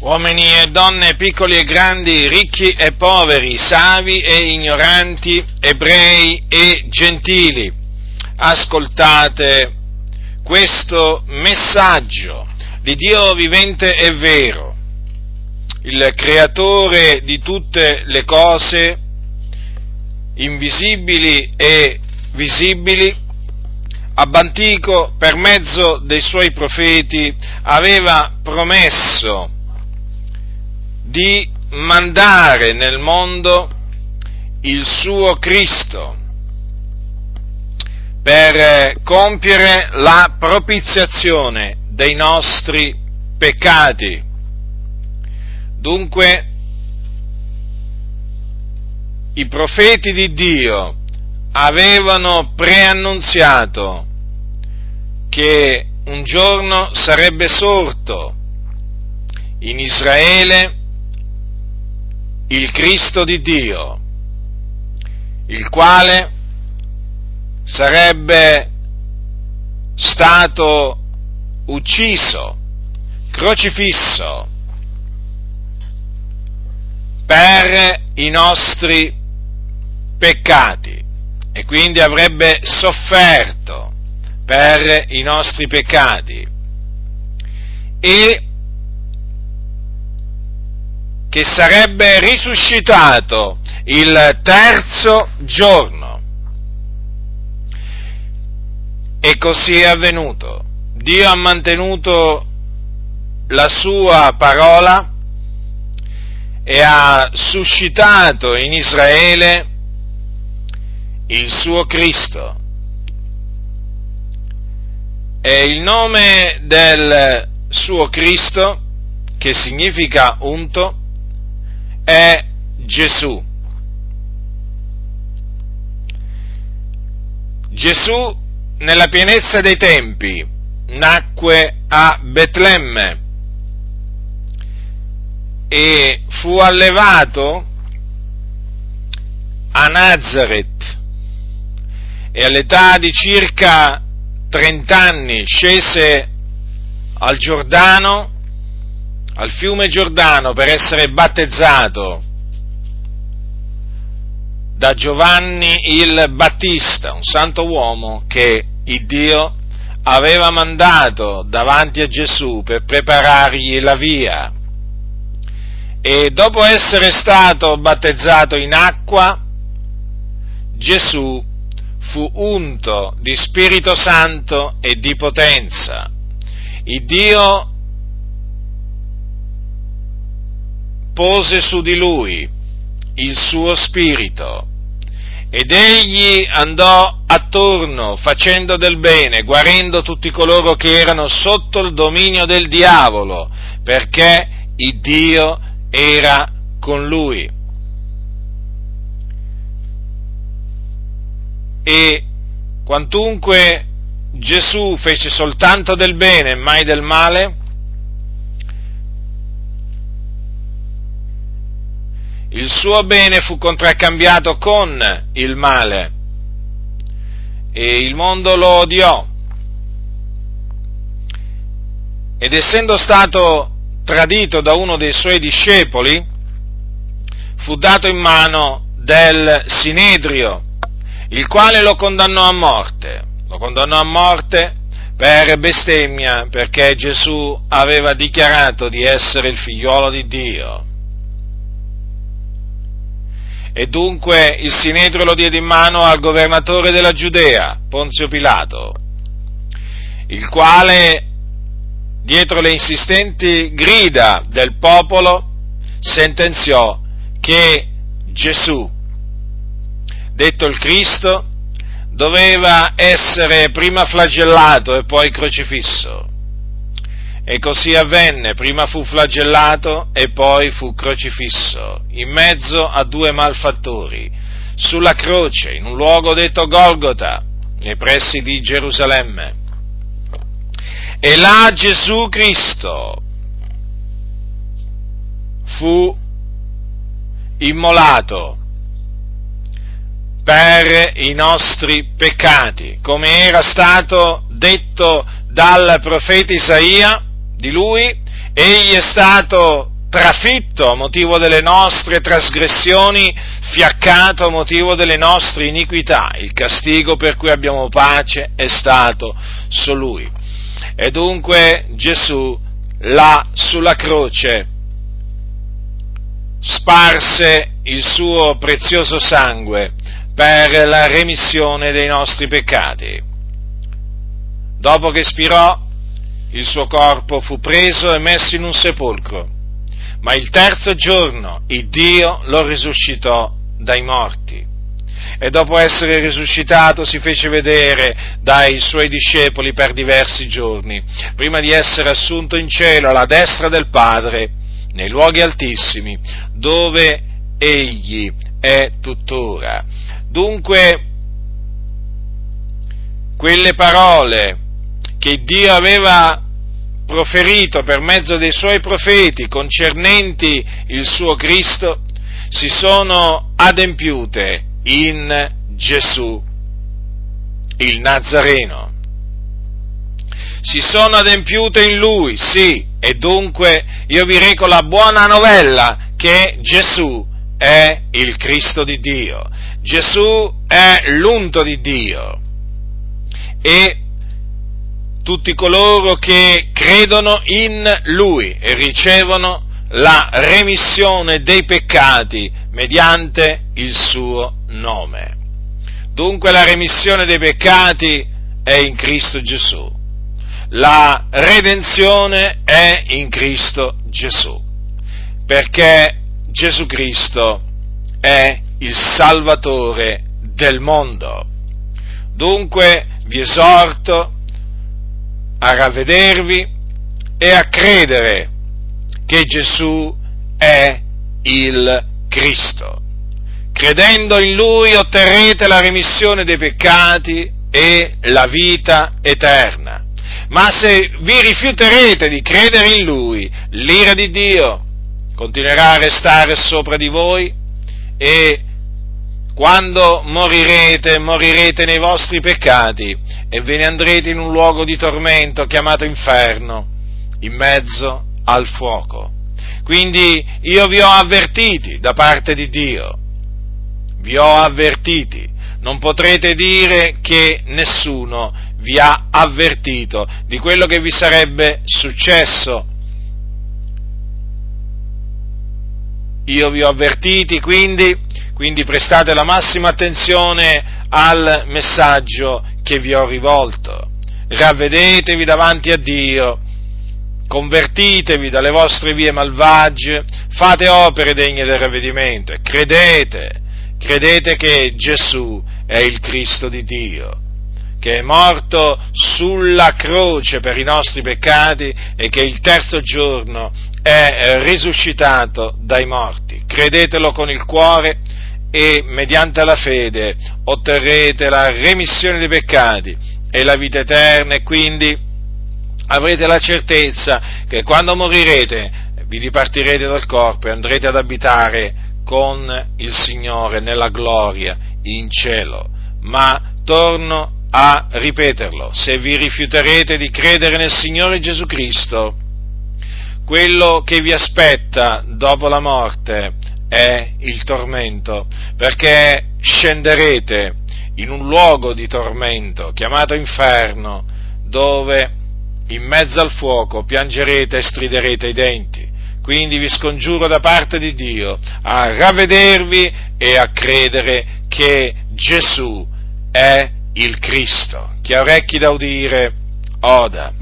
uomini e donne, piccoli e grandi, ricchi e poveri, savi e ignoranti, ebrei e gentili, ascoltate questo messaggio di Dio vivente e vero, il creatore di tutte le cose invisibili e visibili, Abbantico, per mezzo dei suoi profeti, aveva promesso di mandare nel mondo il suo Cristo per compiere la propiziazione dei nostri peccati. Dunque, i profeti di Dio avevano preannunziato che un giorno sarebbe sorto in Israele il Cristo di Dio, il quale sarebbe stato ucciso, crocifisso per i nostri peccati e quindi avrebbe sofferto per i nostri peccati. E che sarebbe risuscitato il terzo giorno. E così è avvenuto. Dio ha mantenuto la sua parola e ha suscitato in Israele il suo Cristo. E il nome del suo Cristo, che significa unto, è Gesù. Gesù nella pienezza dei tempi nacque a Betlemme e fu allevato a Nazareth e all'età di circa 30 anni scese al Giordano al fiume Giordano per essere battezzato da Giovanni il Battista, un santo uomo che il Dio aveva mandato davanti a Gesù per preparargli la via. E dopo essere stato battezzato in acqua, Gesù fu unto di Spirito Santo e di potenza. Il Dio pose su di lui il suo spirito ed egli andò attorno facendo del bene, guarendo tutti coloro che erano sotto il dominio del diavolo, perché il Dio era con lui. E quantunque Gesù fece soltanto del bene mai del male, il suo bene fu contraccambiato con il male e il mondo lo odiò. Ed essendo stato tradito da uno dei suoi discepoli, fu dato in mano del Sinedrio, il quale lo condannò a morte. Lo condannò a morte per bestemmia, perché Gesù aveva dichiarato di essere il figliuolo di Dio e dunque il Sinedrio lo diede in mano al governatore della Giudea, Ponzio Pilato, il quale, dietro le insistenti grida del popolo, sentenziò che Gesù, detto il Cristo, doveva essere prima flagellato e poi crocifisso. E così avvenne, prima fu flagellato e poi fu crocifisso, in mezzo a due malfattori, sulla croce, in un luogo detto Golgota, nei pressi di Gerusalemme. E là Gesù Cristo fu immolato per i nostri peccati, come era stato detto dal profeta Isaia, di lui, egli è stato trafitto a motivo delle nostre trasgressioni, fiaccato a motivo delle nostre iniquità. Il castigo per cui abbiamo pace è stato su lui. E dunque Gesù là sulla croce sparse il suo prezioso sangue per la remissione dei nostri peccati. Dopo che spirò, il suo corpo fu preso e messo in un sepolcro, ma il terzo giorno il Dio lo risuscitò dai morti. E dopo essere risuscitato si fece vedere dai suoi discepoli per diversi giorni, prima di essere assunto in cielo alla destra del Padre, nei luoghi altissimi, dove egli è tuttora. Dunque, quelle parole che Dio aveva proferito per mezzo dei suoi profeti concernenti il suo Cristo si sono adempiute in Gesù, il Nazareno. Si sono adempiute in Lui, sì, e dunque io vi reco la buona novella che Gesù è il Cristo di Dio, Gesù è l'unto di Dio e tutti coloro che credono in Lui e ricevono la remissione dei peccati mediante il suo nome. Dunque la remissione dei peccati è in Cristo Gesù. La redenzione è in Cristo Gesù, perché Gesù Cristo è il Salvatore del mondo. Dunque vi esorto a ravvedervi e a credere che Gesù è il Cristo. Credendo in Lui otterrete la remissione dei peccati e la vita eterna. Ma se vi rifiuterete di credere in Lui, l'ira di Dio continuerà a restare sopra di voi e quando morirete, morirete nei vostri peccati e ve ne andrete in un luogo di tormento chiamato inferno, in mezzo al fuoco. Quindi io vi ho avvertiti da parte di Dio, vi ho avvertiti, non potrete dire che nessuno vi ha avvertito di quello che vi sarebbe successo. Io vi ho avvertiti, quindi, quindi prestate la massima attenzione al messaggio che vi ho rivolto. Ravvedetevi davanti a Dio, convertitevi dalle vostre vie malvagie, fate opere degne del ravvedimento e credete, credete che Gesù è il Cristo di Dio che è morto sulla croce per i nostri peccati e che il terzo giorno è risuscitato dai morti. Credetelo con il cuore e mediante la fede otterrete la remissione dei peccati e la vita eterna e quindi avrete la certezza che quando morirete vi dipartirete dal corpo e andrete ad abitare con il Signore nella gloria in cielo. Ma torno a ripeterlo, se vi rifiuterete di credere nel Signore Gesù Cristo, quello che vi aspetta dopo la morte è il tormento, perché scenderete in un luogo di tormento chiamato inferno, dove in mezzo al fuoco piangerete e striderete i denti. Quindi vi scongiuro da parte di Dio a ravvedervi e a credere che Gesù è il Cristo. Chi ha orecchi da udire, oda.